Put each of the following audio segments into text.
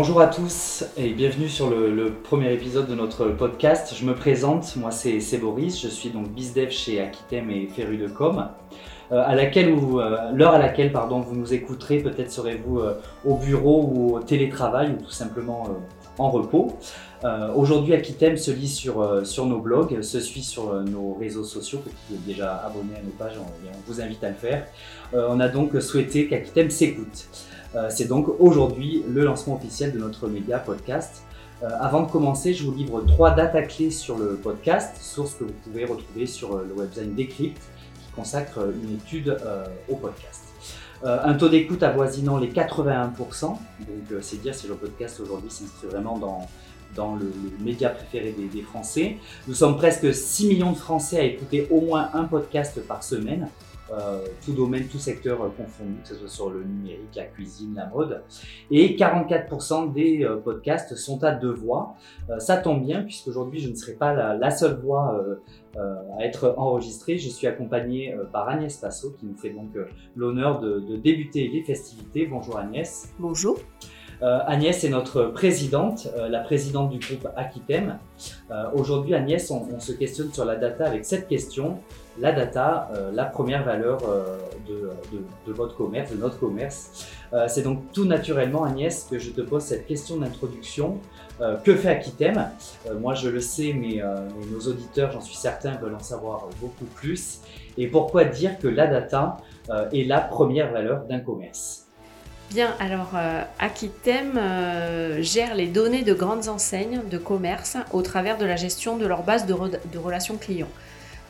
Bonjour à tous et bienvenue sur le, premier épisode de notre podcast. Je me présente, moi c'est Boris, je suis donc BizDev chez Aquitem et. Euh, à laquelle euh, l'heure à laquelle pardon, vous nous écouterez, peut-être serez-vous euh, au bureau ou au télétravail ou tout simplement en repos. Aujourd'hui, Aquitem se lit sur, sur nos blogs, se suit sur nos réseaux sociaux, que vous êtes déjà abonné à nos pages, on, on vous invite à le faire. on a donc souhaité qu'Aquitem s'écoute. C'est donc aujourd'hui le lancement officiel de notre média podcast. avant de commencer, je vous livre trois datas clés sur le podcast, source que vous pouvez retrouver sur le website Decrypt consacre une étude euh, au podcast. Euh, un taux d'écoute avoisinant les 81%, donc euh, c'est dire si le podcast aujourd'hui s'inscrit vraiment dans, le, média préféré des, Français. Nous sommes presque 6 millions de Français à écouter au moins un podcast par semaine. Euh, tout domaine, tout secteur euh, confondu, que ce soit sur le numérique, la cuisine, la mode. Et 44% des euh, podcasts sont à deux voix. ça tombe bien puisqu'aujourd'hui je ne serai pas la, seule voix à être enregistrée. Je suis accompagné par Agnès Passot qui nous fait donc l'honneur de, de débuter les festivités. Bonjour Agnès. Bonjour. Euh, Agnès est notre présidente, euh, la présidente du groupe Aquitem. Euh, aujourd'hui, Agnès, on, se questionne sur la data avec cette question. La data, la première valeur de, votre commerce, de notre commerce. C'est donc tout naturellement, Agnès, que je te pose cette question d'introduction. que fait Aquitem? Moi, je le sais, mais nos auditeurs, j'en suis certain, veulent en savoir beaucoup plus. Et pourquoi dire que la data est la première valeur d'un commerce? Bien, alors euh, Aquitem euh, gère les données de grandes enseignes de commerce au travers de la gestion de leur base de, relations clients.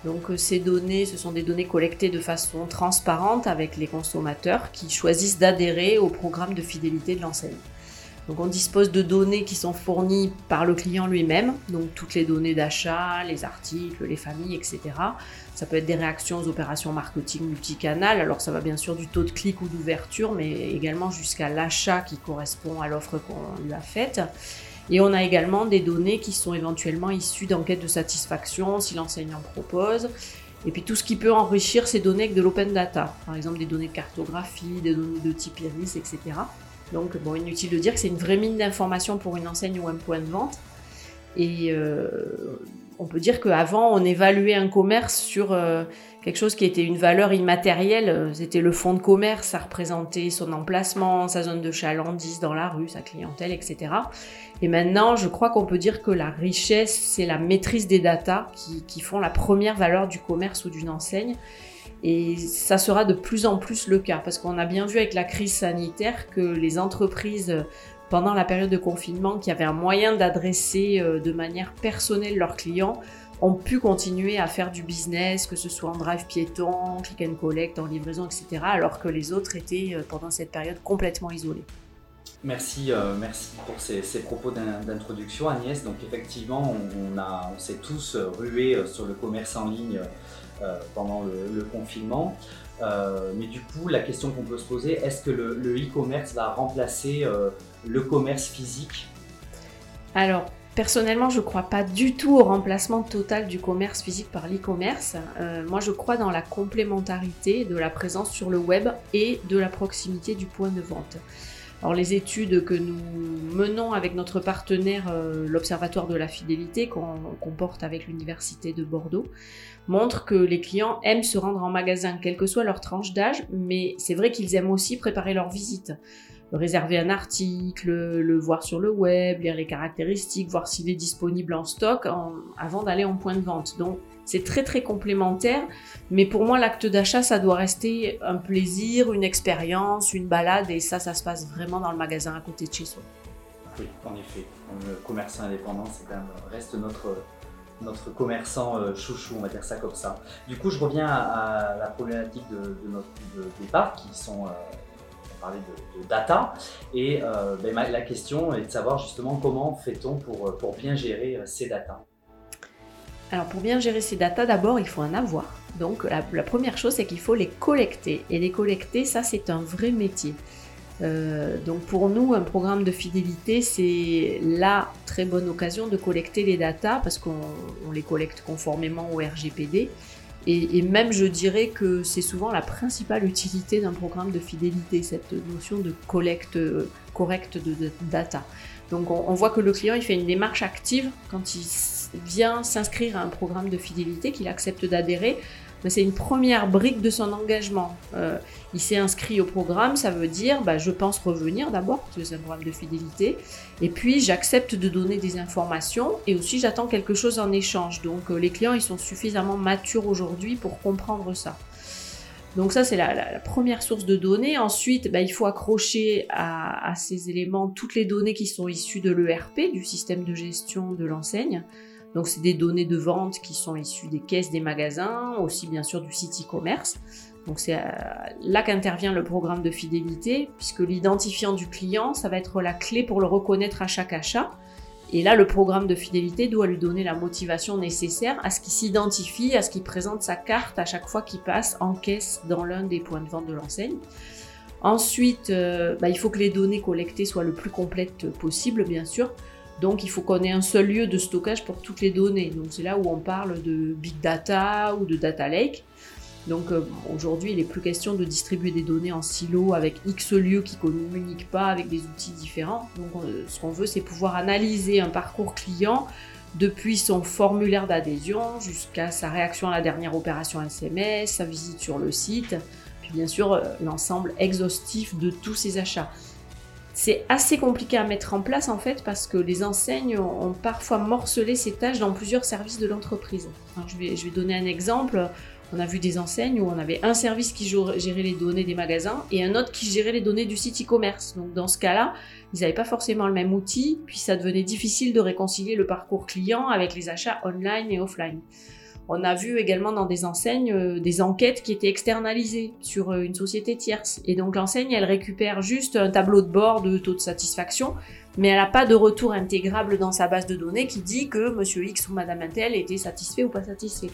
Donc euh, ces données, ce sont des données collectées de façon transparente avec les consommateurs qui choisissent d'adhérer au programme de fidélité de l'enseigne. Donc on dispose de données qui sont fournies par le client lui-même, donc toutes les données d'achat, les articles, les familles, etc. Ça peut être des réactions aux opérations marketing multicanal, alors ça va bien sûr du taux de clic ou d'ouverture, mais également jusqu'à l'achat qui correspond à l'offre qu'on lui a faite. Et on a également des données qui sont éventuellement issues d'enquêtes de satisfaction si l'enseignant propose. Et puis tout ce qui peut enrichir ces données avec de l'open data, par exemple des données de cartographie, des données de type iris, etc. Donc, bon, inutile de dire que c'est une vraie mine d'informations pour une enseigne ou un point de vente. Et euh, on peut dire qu'avant, on évaluait un commerce sur euh, quelque chose qui était une valeur immatérielle. C'était le fonds de commerce, ça représentait son emplacement, sa zone de chalandise dans la rue, sa clientèle, etc. Et maintenant, je crois qu'on peut dire que la richesse, c'est la maîtrise des datas qui, qui font la première valeur du commerce ou d'une enseigne. Et ça sera de plus en plus le cas, parce qu'on a bien vu avec la crise sanitaire que les entreprises, pendant la période de confinement, qui avaient un moyen d'adresser euh, de manière personnelle leurs clients, ont pu continuer à faire du business, que ce soit en drive piéton, click and collect, en livraison, etc., alors que les autres étaient euh, pendant cette période complètement isolés. Merci, euh, merci pour ces, propos d'introduction Agnès. Donc effectivement, on, on s'est tous rués sur le commerce en ligne pendant le, confinement. Euh, mais du coup, la question qu'on peut se poser, est-ce que le e-commerce va remplacer euh, le commerce physique? Alors, Personnellement, je ne crois pas du tout au remplacement total du commerce physique par l'e-commerce. moi, je crois dans la complémentarité de la présence sur le web et de la proximité du point de vente. Alors les études que nous menons avec notre partenaire, euh, l'Observatoire de la fidélité, qu'on porte avec l'Université de Bordeaux, montrent que les clients aiment se rendre en magasin, quelle que soit leur tranche d'âge, mais c'est vrai qu'ils aiment aussi préparer leur visite. Réserver un article, le voir sur le web, lire les caractéristiques, voir s'il est disponible en stock avant d'aller en point de vente. C'est très très complémentaire, mais pour moi l'acte d'achat ça doit rester un plaisir, une expérience, une balade et ça ça se passe vraiment dans le magasin à côté de chez soi. Oui, en effet, le commerçant indépendant c'est quand même reste notre notre commerçant euh, chouchou, on va dire ça comme ça. Du coup, je reviens à, la problématique de, notre départ, qui sont, euh, on parlait de, data, et euh, ben, la question est de savoir justement comment fait-on pour, pour bien gérer ces datas. Alors pour bien gérer ces datas, d'abord il faut en avoir. Donc la, première chose c'est qu'il faut les collecter. Et les collecter, ça c'est un vrai métier. Euh, donc pour nous, un programme de fidélité, c'est la très bonne occasion de collecter les datas parce qu'on les collecte conformément au RGPD Et, même, je dirais que c'est souvent la principale utilité d'un programme de fidélité, cette notion de collecte euh, correcte de, data. Donc, on, voit que le client, il fait une démarche active quand il vient s'inscrire à un programme de fidélité, qu'il accepte d'adhérer c'est une première brique de son engagement. Euh, il s'est inscrit au programme, ça veut dire bah, je pense revenir d'abord, parce que c'est un programme de fidélité, et puis j'accepte de donner des informations, et aussi j'attends quelque chose en échange. Donc euh, les clients, ils sont suffisamment matures aujourd'hui pour comprendre ça. Donc ça, c'est la, première source de données. Ensuite, bah, il faut accrocher à, à, ces éléments toutes les données qui sont issues de l'ERP, du système de gestion de l'enseigne. Donc c'est des données de vente qui sont issues des caisses des magasins, aussi bien sûr du site e-commerce. Donc c'est euh, là qu'intervient le programme de fidélité, puisque l'identifiant du client, ça va être la clé pour le reconnaître à chaque achat. Et là, le programme de fidélité doit lui donner la motivation nécessaire à ce qu'il s'identifie, à ce qu'il présente sa carte à chaque fois qu'il passe en caisse dans l'un des points de vente de l'enseigne. Ensuite, euh, bah, il faut que les données collectées soient le plus complètes possible, bien sûr. Donc il faut qu'on ait un seul lieu de stockage pour toutes les données. Donc c'est là où on parle de big data ou de data lake. Donc euh, aujourd'hui, il n'est plus question de distribuer des données en silo avec X lieux qui ne communiquent pas avec des outils différents. Donc euh, ce qu'on veut, c'est pouvoir analyser un parcours client depuis son formulaire d'adhésion jusqu'à sa réaction à la dernière opération SMS, sa visite sur le site, puis bien sûr euh, l'ensemble exhaustif de tous ses achats. C'est assez compliqué à mettre en place en fait parce que les enseignes ont parfois morcelé ces tâches dans plusieurs services de l'entreprise. Je vais, donner un exemple. On a vu des enseignes où on avait un service qui gérait les données des magasins et un autre qui gérait les données du site e-commerce. Donc dans ce cas-là, ils n'avaient pas forcément le même outil, puis ça devenait difficile de réconcilier le parcours client avec les achats online et offline. On a vu également dans des enseignes euh, des enquêtes qui étaient externalisées sur euh, une société tierce. Et donc l'enseigne, elle récupère juste un tableau de bord de taux de satisfaction, mais elle n'a pas de retour intégrable dans sa base de données qui dit que monsieur X ou madame Intel était satisfait ou pas satisfait.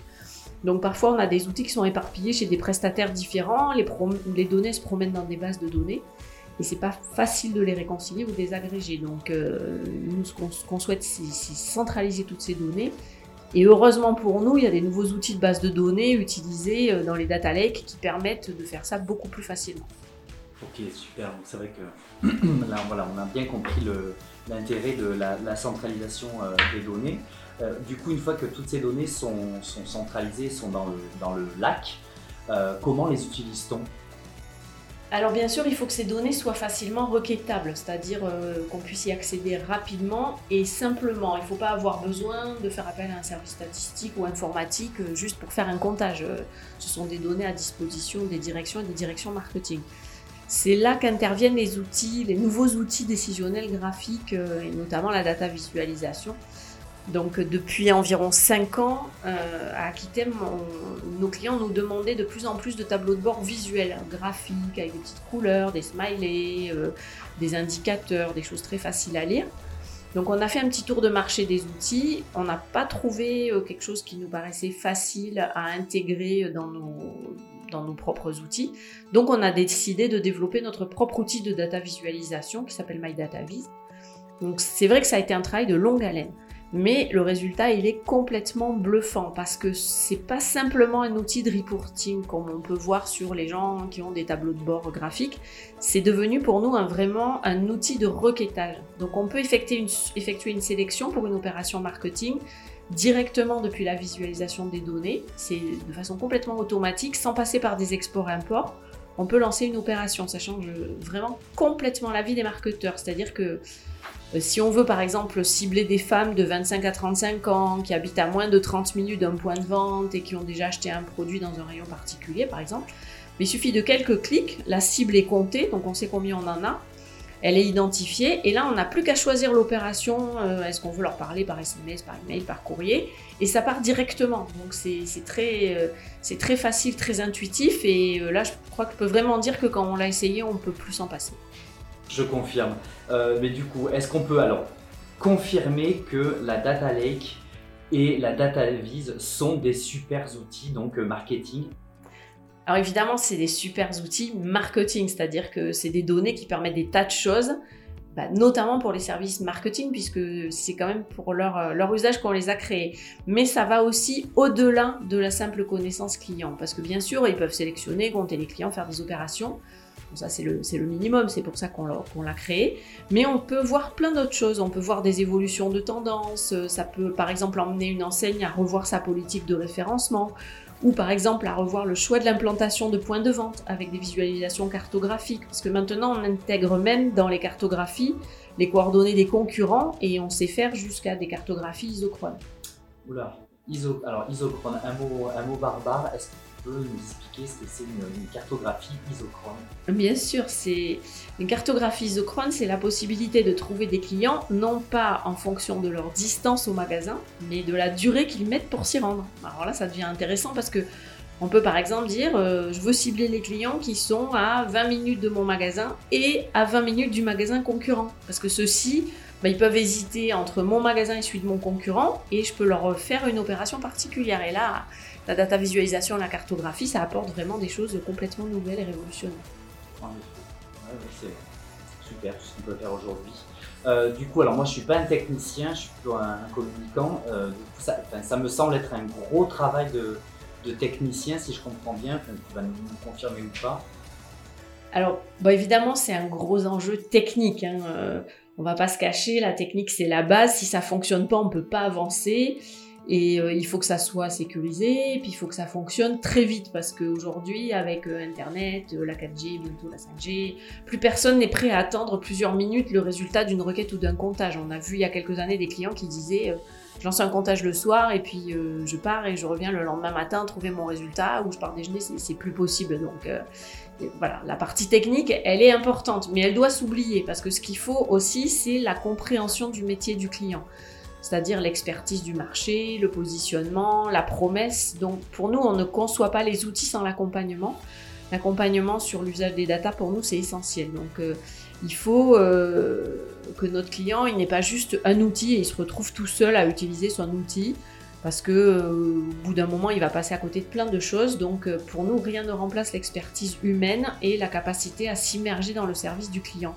Donc parfois on a des outils qui sont éparpillés chez des prestataires différents, les, données se promènent dans des bases de données et c'est pas facile de les réconcilier ou de les agréger. Donc euh, nous ce qu'on souhaite c'est centraliser toutes ces données et heureusement pour nous, il y a des nouveaux outils de base de données utilisés euh, dans les data lakes qui permettent de faire ça beaucoup plus facilement. Ok, super. C'est vrai que là, voilà, on a bien compris l'intérêt de la, centralisation euh, des données. Euh, du coup, une fois que toutes ces données sont, centralisées, sont dans le, dans le lac, comment les utilise-t-on? Alors bien sûr, il faut que ces données soient facilement requêtables, c'est-à-dire euh, qu'on puisse y accéder rapidement et simplement. Il ne faut pas avoir besoin de faire appel à un service statistique ou informatique euh, juste pour faire un comptage. Euh, ce sont des données à disposition des directions et des directions marketing. C'est là qu'interviennent les outils, les nouveaux outils décisionnels graphiques et notamment la data visualisation donc depuis environ 5 ans, euh, à Aquitem, nos clients nous demandaient de plus en plus de tableaux de bord visuels, graphiques, avec des petites couleurs, des smileys, euh, des indicateurs, des choses très faciles à lire. Donc on a fait un petit tour de marché des outils, on n'a pas trouvé euh, quelque chose qui nous paraissait facile à intégrer dans nos, dans nos propres outils. Donc on a décidé de développer notre propre outil de data visualisation qui s'appelle MyDataVis. Donc c'est vrai que ça a été un travail de longue haleine mais le résultat il est complètement bluffant parce que c'est pas simplement un outil de reporting comme on peut voir sur les gens qui ont des tableaux de bord graphiques, c'est devenu pour nous un, vraiment un outil de requêtage. Donc on peut effectuer une, effectuer une sélection pour une opération marketing directement depuis la visualisation des données, c'est de façon complètement automatique sans passer par des exports-imports on peut lancer une opération, ça change vraiment complètement la vie des marketeurs. C'est-à-dire que euh, si on veut par exemple cibler des femmes de 25 à 35 ans qui habitent à moins de 30 minutes d'un point de vente et qui ont déjà acheté un produit dans un rayon particulier par exemple, il suffit de quelques clics, la cible est comptée, donc on sait combien on en a, elle est identifiée et là on n'a plus qu'à choisir l'opération, euh, est-ce qu'on veut leur parler par SMS, par email, par courrier, et ça part directement. Donc c'est très, euh, très facile, très intuitif et là je crois que je peux vraiment dire que quand on l'a essayé, on ne peut plus s'en passer. Je confirme. Euh, mais du coup, est-ce qu'on peut alors confirmer que la Data Lake et la Data Vise sont des super outils donc euh, marketing alors évidemment, c'est des super outils marketing, c'est-à-dire que c'est des données qui permettent des tas de choses, bah, notamment pour les services marketing, puisque c'est quand même pour leur, leur usage qu'on les a créés. Mais ça va aussi au-delà de la simple connaissance client, parce que bien sûr, ils peuvent sélectionner, compter les clients, faire des opérations. ça, c'est le, le, minimum, c'est pour ça qu'on l'a créé. Mais on peut voir plein d'autres choses. On peut voir des évolutions de tendance. Ça peut, par exemple, emmener une enseigne à revoir sa politique de référencement ou par exemple à revoir le choix de l'implantation de points de vente avec des visualisations cartographiques, parce que maintenant on intègre même dans les cartographies les coordonnées des concurrents et on sait faire jusqu'à des cartographies isochrones. Oula, alors isochrone, un mot, un mot barbare, est-ce nous expliquer ce que c'est une, cartographie isochrone Bien sûr, c'est une cartographie isochrone, c'est la possibilité de trouver des clients non pas en fonction de leur distance au magasin, mais de la durée qu'ils mettent pour s'y rendre. Alors là, ça devient intéressant parce que on peut par exemple dire euh, je veux cibler les clients qui sont à 20 minutes de mon magasin et à 20 minutes du magasin concurrent. Parce que ceux-ci, bah, ils peuvent hésiter entre mon magasin et celui de mon concurrent et je peux leur faire une opération particulière. Et là, la data visualisation, la cartographie, ça apporte vraiment des choses complètement nouvelles et révolutionnaires. c'est super tout ce qu'on peut faire aujourd'hui. Euh, du coup, alors moi je suis pas un technicien, je suis plutôt un, communicant. Euh, ça, me semble être un gros travail de, technicien, si je comprends bien. tu vas nous confirmer ou pas. Alors, bon, évidemment, c'est un gros enjeu technique. Hein. Euh, on va pas se cacher, la technique c'est la base. Si ça fonctionne pas, on peut pas avancer. Et euh, il faut que ça soit sécurisé, puis il faut que ça fonctionne très vite, parce qu'aujourd'hui, avec euh, Internet, euh, la 4G, bientôt la 5G, plus personne n'est prêt à attendre plusieurs minutes le résultat d'une requête ou d'un comptage. On a vu il y a quelques années des clients qui disaient je lance un comptage le soir et puis je pars et je reviens le lendemain matin trouver mon résultat ou je pars déjeuner, c'est plus possible. Donc voilà, la partie technique, elle est importante, mais elle doit s'oublier parce que ce qu'il faut aussi, c'est la compréhension du métier du client c'est-à-dire l'expertise du marché, le positionnement, la promesse. Donc pour nous, on ne conçoit pas les outils sans l'accompagnement. L'accompagnement sur l'usage des data, pour nous, c'est essentiel. Donc euh, il faut euh, que notre client, il n'ait pas juste un outil et il se retrouve tout seul à utiliser son outil parce que euh, au bout d'un moment, il va passer à côté de plein de choses. Donc pour nous, rien ne remplace l'expertise humaine et la capacité à s'immerger dans le service du client.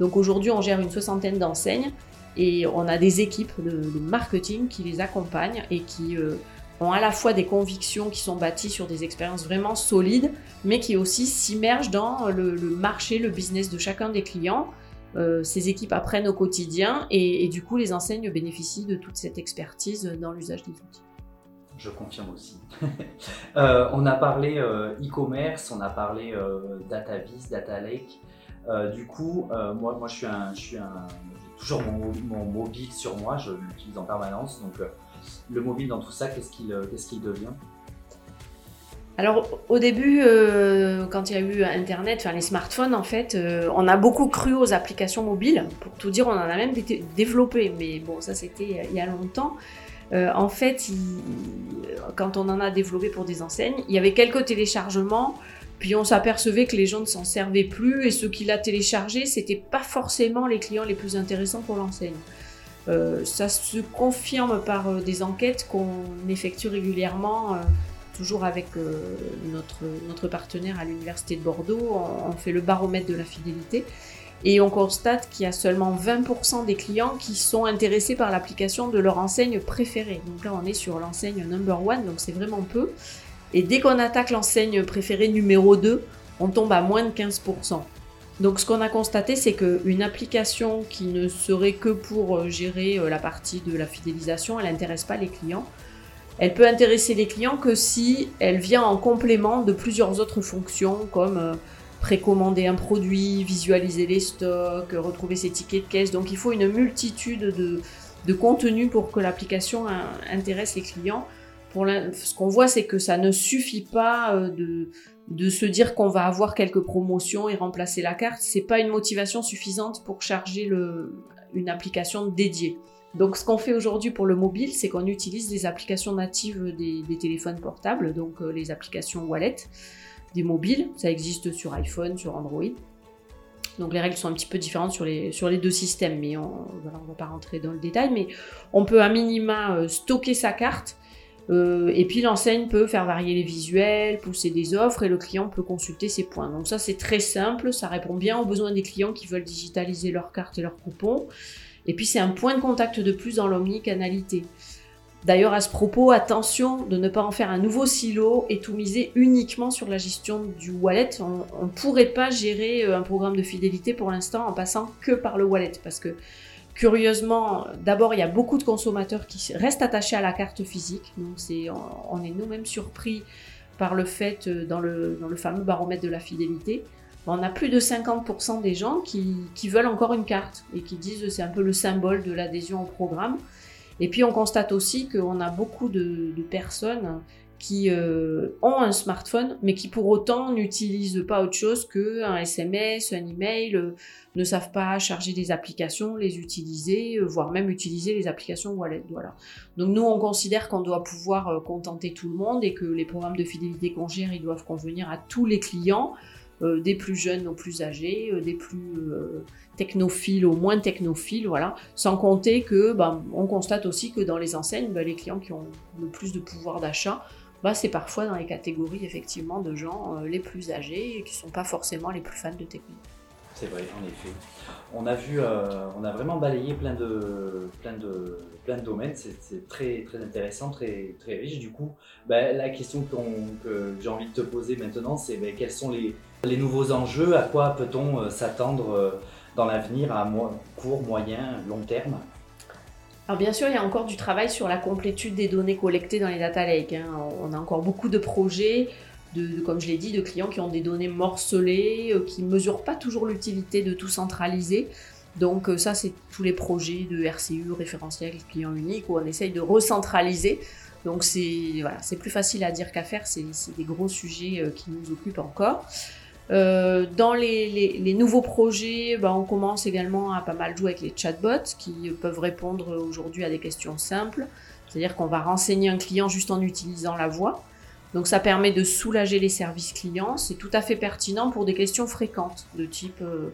Donc aujourd'hui, on gère une soixantaine d'enseignes et on a des équipes de, marketing qui les accompagnent et qui euh, ont à la fois des convictions qui sont bâties sur des expériences vraiment solides, mais qui aussi s'immergent dans le, marché, le business de chacun des clients. Euh, ces équipes apprennent au quotidien et, du coup les enseignes bénéficient de toute cette expertise dans l'usage des outils. Je confirme aussi. Euh, on a parlé e-commerce, on a parlé data vis, data lake. du coup, moi, moi je suis un, je suis toujours mon, mobile sur moi, je l'utilise en permanence. Donc euh, le mobile dans tout ça, qu'est-ce qu'il euh, devient? Alors au début, euh, quand il y a eu Internet, enfin les smartphones en fait, on a beaucoup cru aux applications mobiles. Pour tout dire, on en a même développé, mais bon ça c'était il y a longtemps. en fait, quand on en a développé pour des enseignes, il y avait quelques téléchargements puis on s'apercevait que les gens ne s'en servaient plus et ceux qui l'a téléchargé, c'était pas forcément les clients les plus intéressants pour l'enseigne. Euh, ça se confirme par euh, des enquêtes qu'on effectue régulièrement, euh, toujours avec notre, notre partenaire à l'Université de Bordeaux. On, fait le baromètre de la fidélité et on constate qu'il y a seulement 20% des clients qui sont intéressés par l'application de leur enseigne préférée. Donc là, on est sur l'enseigne number one, donc c'est vraiment peu. Et dès qu'on attaque l'enseigne préférée numéro 2, on tombe à moins de 15%. Donc ce qu'on a constaté, c'est qu'une application qui ne serait que pour euh, gérer euh, la partie de la fidélisation, elle n'intéresse pas les clients. Elle peut intéresser les clients que si elle vient en complément de plusieurs autres fonctions comme euh, précommander un produit, visualiser les stocks, retrouver ses tickets de caisse. Donc il faut une multitude de, de contenus pour que l'application intéresse les clients ce qu'on voit, c'est que ça ne suffit pas euh, de, se dire qu'on va avoir quelques promotions et remplacer la carte. C'est pas une motivation suffisante pour charger une application dédiée. Donc, ce qu'on fait aujourd'hui pour le mobile, c'est qu'on utilise les applications natives des, téléphones portables, donc euh, les applications wallet des mobiles. Ça existe sur iPhone, sur Android. Donc les règles sont un petit peu différentes sur les, sur les deux systèmes, mais on ne va pas rentrer dans le détail. Mais on peut à minima euh, stocker sa carte Euh, et puis l'enseigne peut faire varier les visuels, pousser des offres et le client peut consulter ses points. Donc ça c'est très simple, ça répond bien aux besoins des clients qui veulent digitaliser leurs cartes et leurs coupons. Et puis c'est un point de contact de plus dans l'omnicanalité. D'ailleurs, à ce propos, attention de ne pas en faire un nouveau silo et tout miser uniquement sur la gestion du wallet. On ne pourrait pas gérer euh, un programme de fidélité pour l'instant en passant que par le wallet parce que curieusement, d'abord, il y a beaucoup de consommateurs qui restent attachés à la carte physique. Donc, on, est nous-mêmes surpris par le fait, euh, dans le, dans le fameux baromètre de la fidélité, on a plus de 50% des gens qui, veulent encore une carte et qui disent c'est un peu le symbole de l'adhésion au programme. Et puis on constate aussi qu'on a beaucoup de, personnes qui euh, ont un smartphone, mais qui pour autant n'utilisent pas autre chose qu'un SMS, un email, euh, ne savent pas charger des applications, les utiliser, euh, voire même utiliser les applications wallet. Donc nous, on considère qu'on doit pouvoir contenter tout le monde et que les programmes de fidélité qu'on gère, ils doivent convenir à tous les clients. Euh, des plus jeunes aux plus âgés, euh, des plus euh, technophiles aux moins technophiles, voilà. Sans compter que, ben, on constate aussi que dans les enseignes, ben, les clients qui ont le plus de pouvoir d'achat, ben, c'est parfois dans les catégories effectivement de gens les plus âgés et qui ne sont pas forcément les plus fans de technique. C'est vrai, en effet. On a vu, on a vraiment balayé plein de, plein de, plein de domaines. C'est très, très intéressant, très, très riche. Du coup, la question que j'ai envie de te poser maintenant, c'est quels sont les, les nouveaux enjeux, à quoi peut-on euh, s'attendre euh, dans l'avenir à court, moyen, long terme? Alors bien sûr, il y a encore du travail sur la complétude des données collectées dans les data lakes. Hein. On a encore beaucoup de projets, de, comme je l'ai dit, de clients qui ont des données morcelées, euh, qui ne mesurent pas toujours l'utilité de tout centraliser. Donc ça, c'est tous les projets de RCU, référentiel client unique, où on essaye de recentraliser. Donc c'est voilà, plus facile à dire qu'à faire, c'est des gros sujets qui nous occupent encore. Euh, dans les, nouveaux projets, ben, on commence également à pas mal jouer avec les chatbots qui peuvent répondre aujourd'hui à des questions simples. C'est-à-dire qu'on va renseigner un client juste en utilisant la voix. Donc ça permet de soulager les services clients. C'est tout à fait pertinent pour des questions fréquentes de type euh,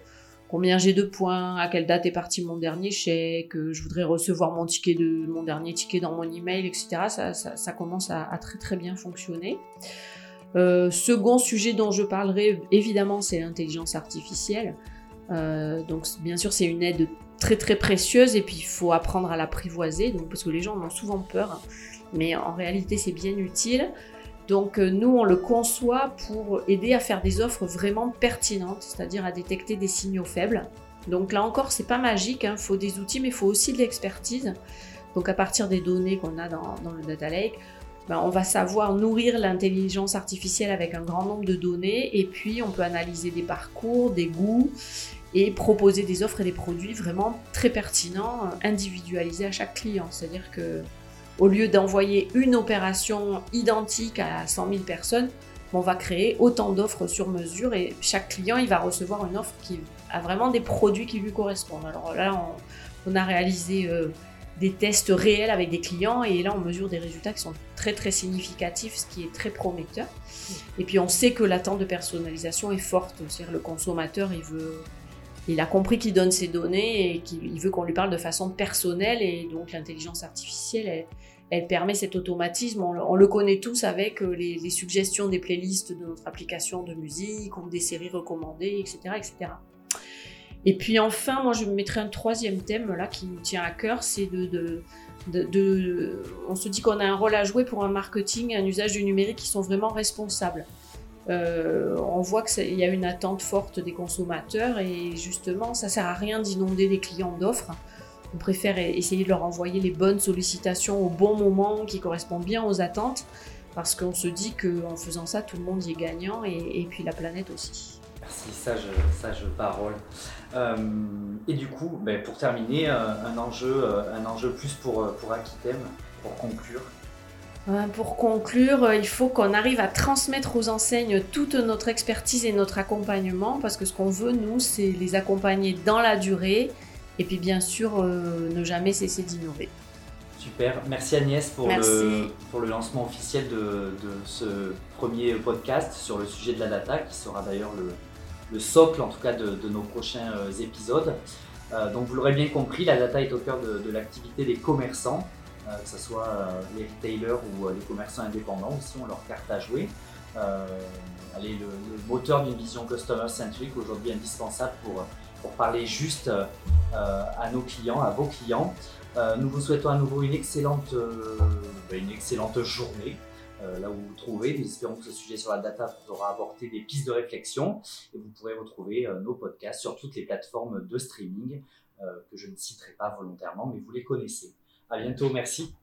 combien j'ai de points, à quelle date est parti mon dernier chèque, euh, je voudrais recevoir mon dernier ticket dans mon email, etc. Ça, commence à, à, très très bien fonctionner. Euh, second sujet dont je parlerai, évidemment, c'est l'intelligence artificielle. Euh, donc, bien sûr, c'est une aide très très précieuse et puis il faut apprendre à l'apprivoiser, donc parce que les gens en ont souvent peur, hein. mais en réalité, c'est bien utile. Donc, euh, nous, on le conçoit pour aider à faire des offres vraiment pertinentes, c'est-à-dire à détecter des signaux faibles. Donc là encore, c'est pas magique, il hein. faut des outils, mais il faut aussi de l'expertise. Donc à partir des données qu'on a dans, dans, le data lake, ben, on va savoir nourrir l'intelligence artificielle avec un grand nombre de données et puis on peut analyser des parcours, des goûts et proposer des offres et des produits vraiment très pertinents, individualisés à chaque client. C'est-à-dire que au lieu d'envoyer une opération identique à 100 000 personnes, on va créer autant d'offres sur mesure et chaque client il va recevoir une offre qui a vraiment des produits qui lui correspondent. Alors là, on, a réalisé euh, des tests réels avec des clients et là on mesure des résultats qui sont très très significatifs, ce qui est très prometteur. Et puis on sait que l'attente de personnalisation est forte, c'est-à-dire le consommateur il veut, il a compris qu'il donne ses données et qu'il veut qu'on lui parle de façon personnelle et donc l'intelligence artificielle elle, permet cet automatisme. On, le connaît tous avec euh, les, les, suggestions des playlists de notre application de musique ou des séries recommandées, etc., etc. Et puis enfin, moi je mettrais un troisième thème là qui me tient à cœur, c'est de, de, On se dit qu'on a un rôle à jouer pour un marketing, un usage du numérique qui sont vraiment responsables. Euh, on voit qu'il y a une attente forte des consommateurs et justement, ça sert à rien d'inonder les clients d'offres. On préfère essayer de leur envoyer les bonnes sollicitations au bon moment qui correspondent bien aux attentes parce qu'on se dit qu'en faisant ça, tout le monde y est gagnant et puis la planète aussi. Merci, sage, sage parole. Euh, et du coup, ben, pour terminer, euh, un, enjeu, euh, un enjeu plus pour, pour Aquitem, pour conclure. Pour conclure, il faut qu'on arrive à transmettre aux enseignes toute notre expertise et notre accompagnement, parce que ce qu'on veut, nous, c'est les accompagner dans la durée, et puis bien sûr, ne jamais cesser d'innover. Super, merci Agnès pour, Le, pour le lancement officiel de, de, ce premier podcast sur le sujet de la data, qui sera d'ailleurs le, le socle en tout cas de, nos prochains euh, épisodes. Euh, donc vous l'aurez bien compris, la data est au cœur de, l'activité des commerçants. que ce soit les retailers ou les commerçants indépendants aussi ont leur carte à jouer. Allez, le, moteur d'une vision customer centric aujourd'hui indispensable pour, parler juste à nos clients, à vos clients. nous vous souhaitons à nouveau une excellente, ben, une excellente journée. Euh, là où vous vous trouvez. Nous espérons que ce sujet sur la data vous aura apporté des pistes de réflexion et vous pourrez retrouver euh, nos podcasts sur toutes les plateformes de streaming euh, que je ne citerai pas volontairement, mais vous les connaissez. À bientôt, merci.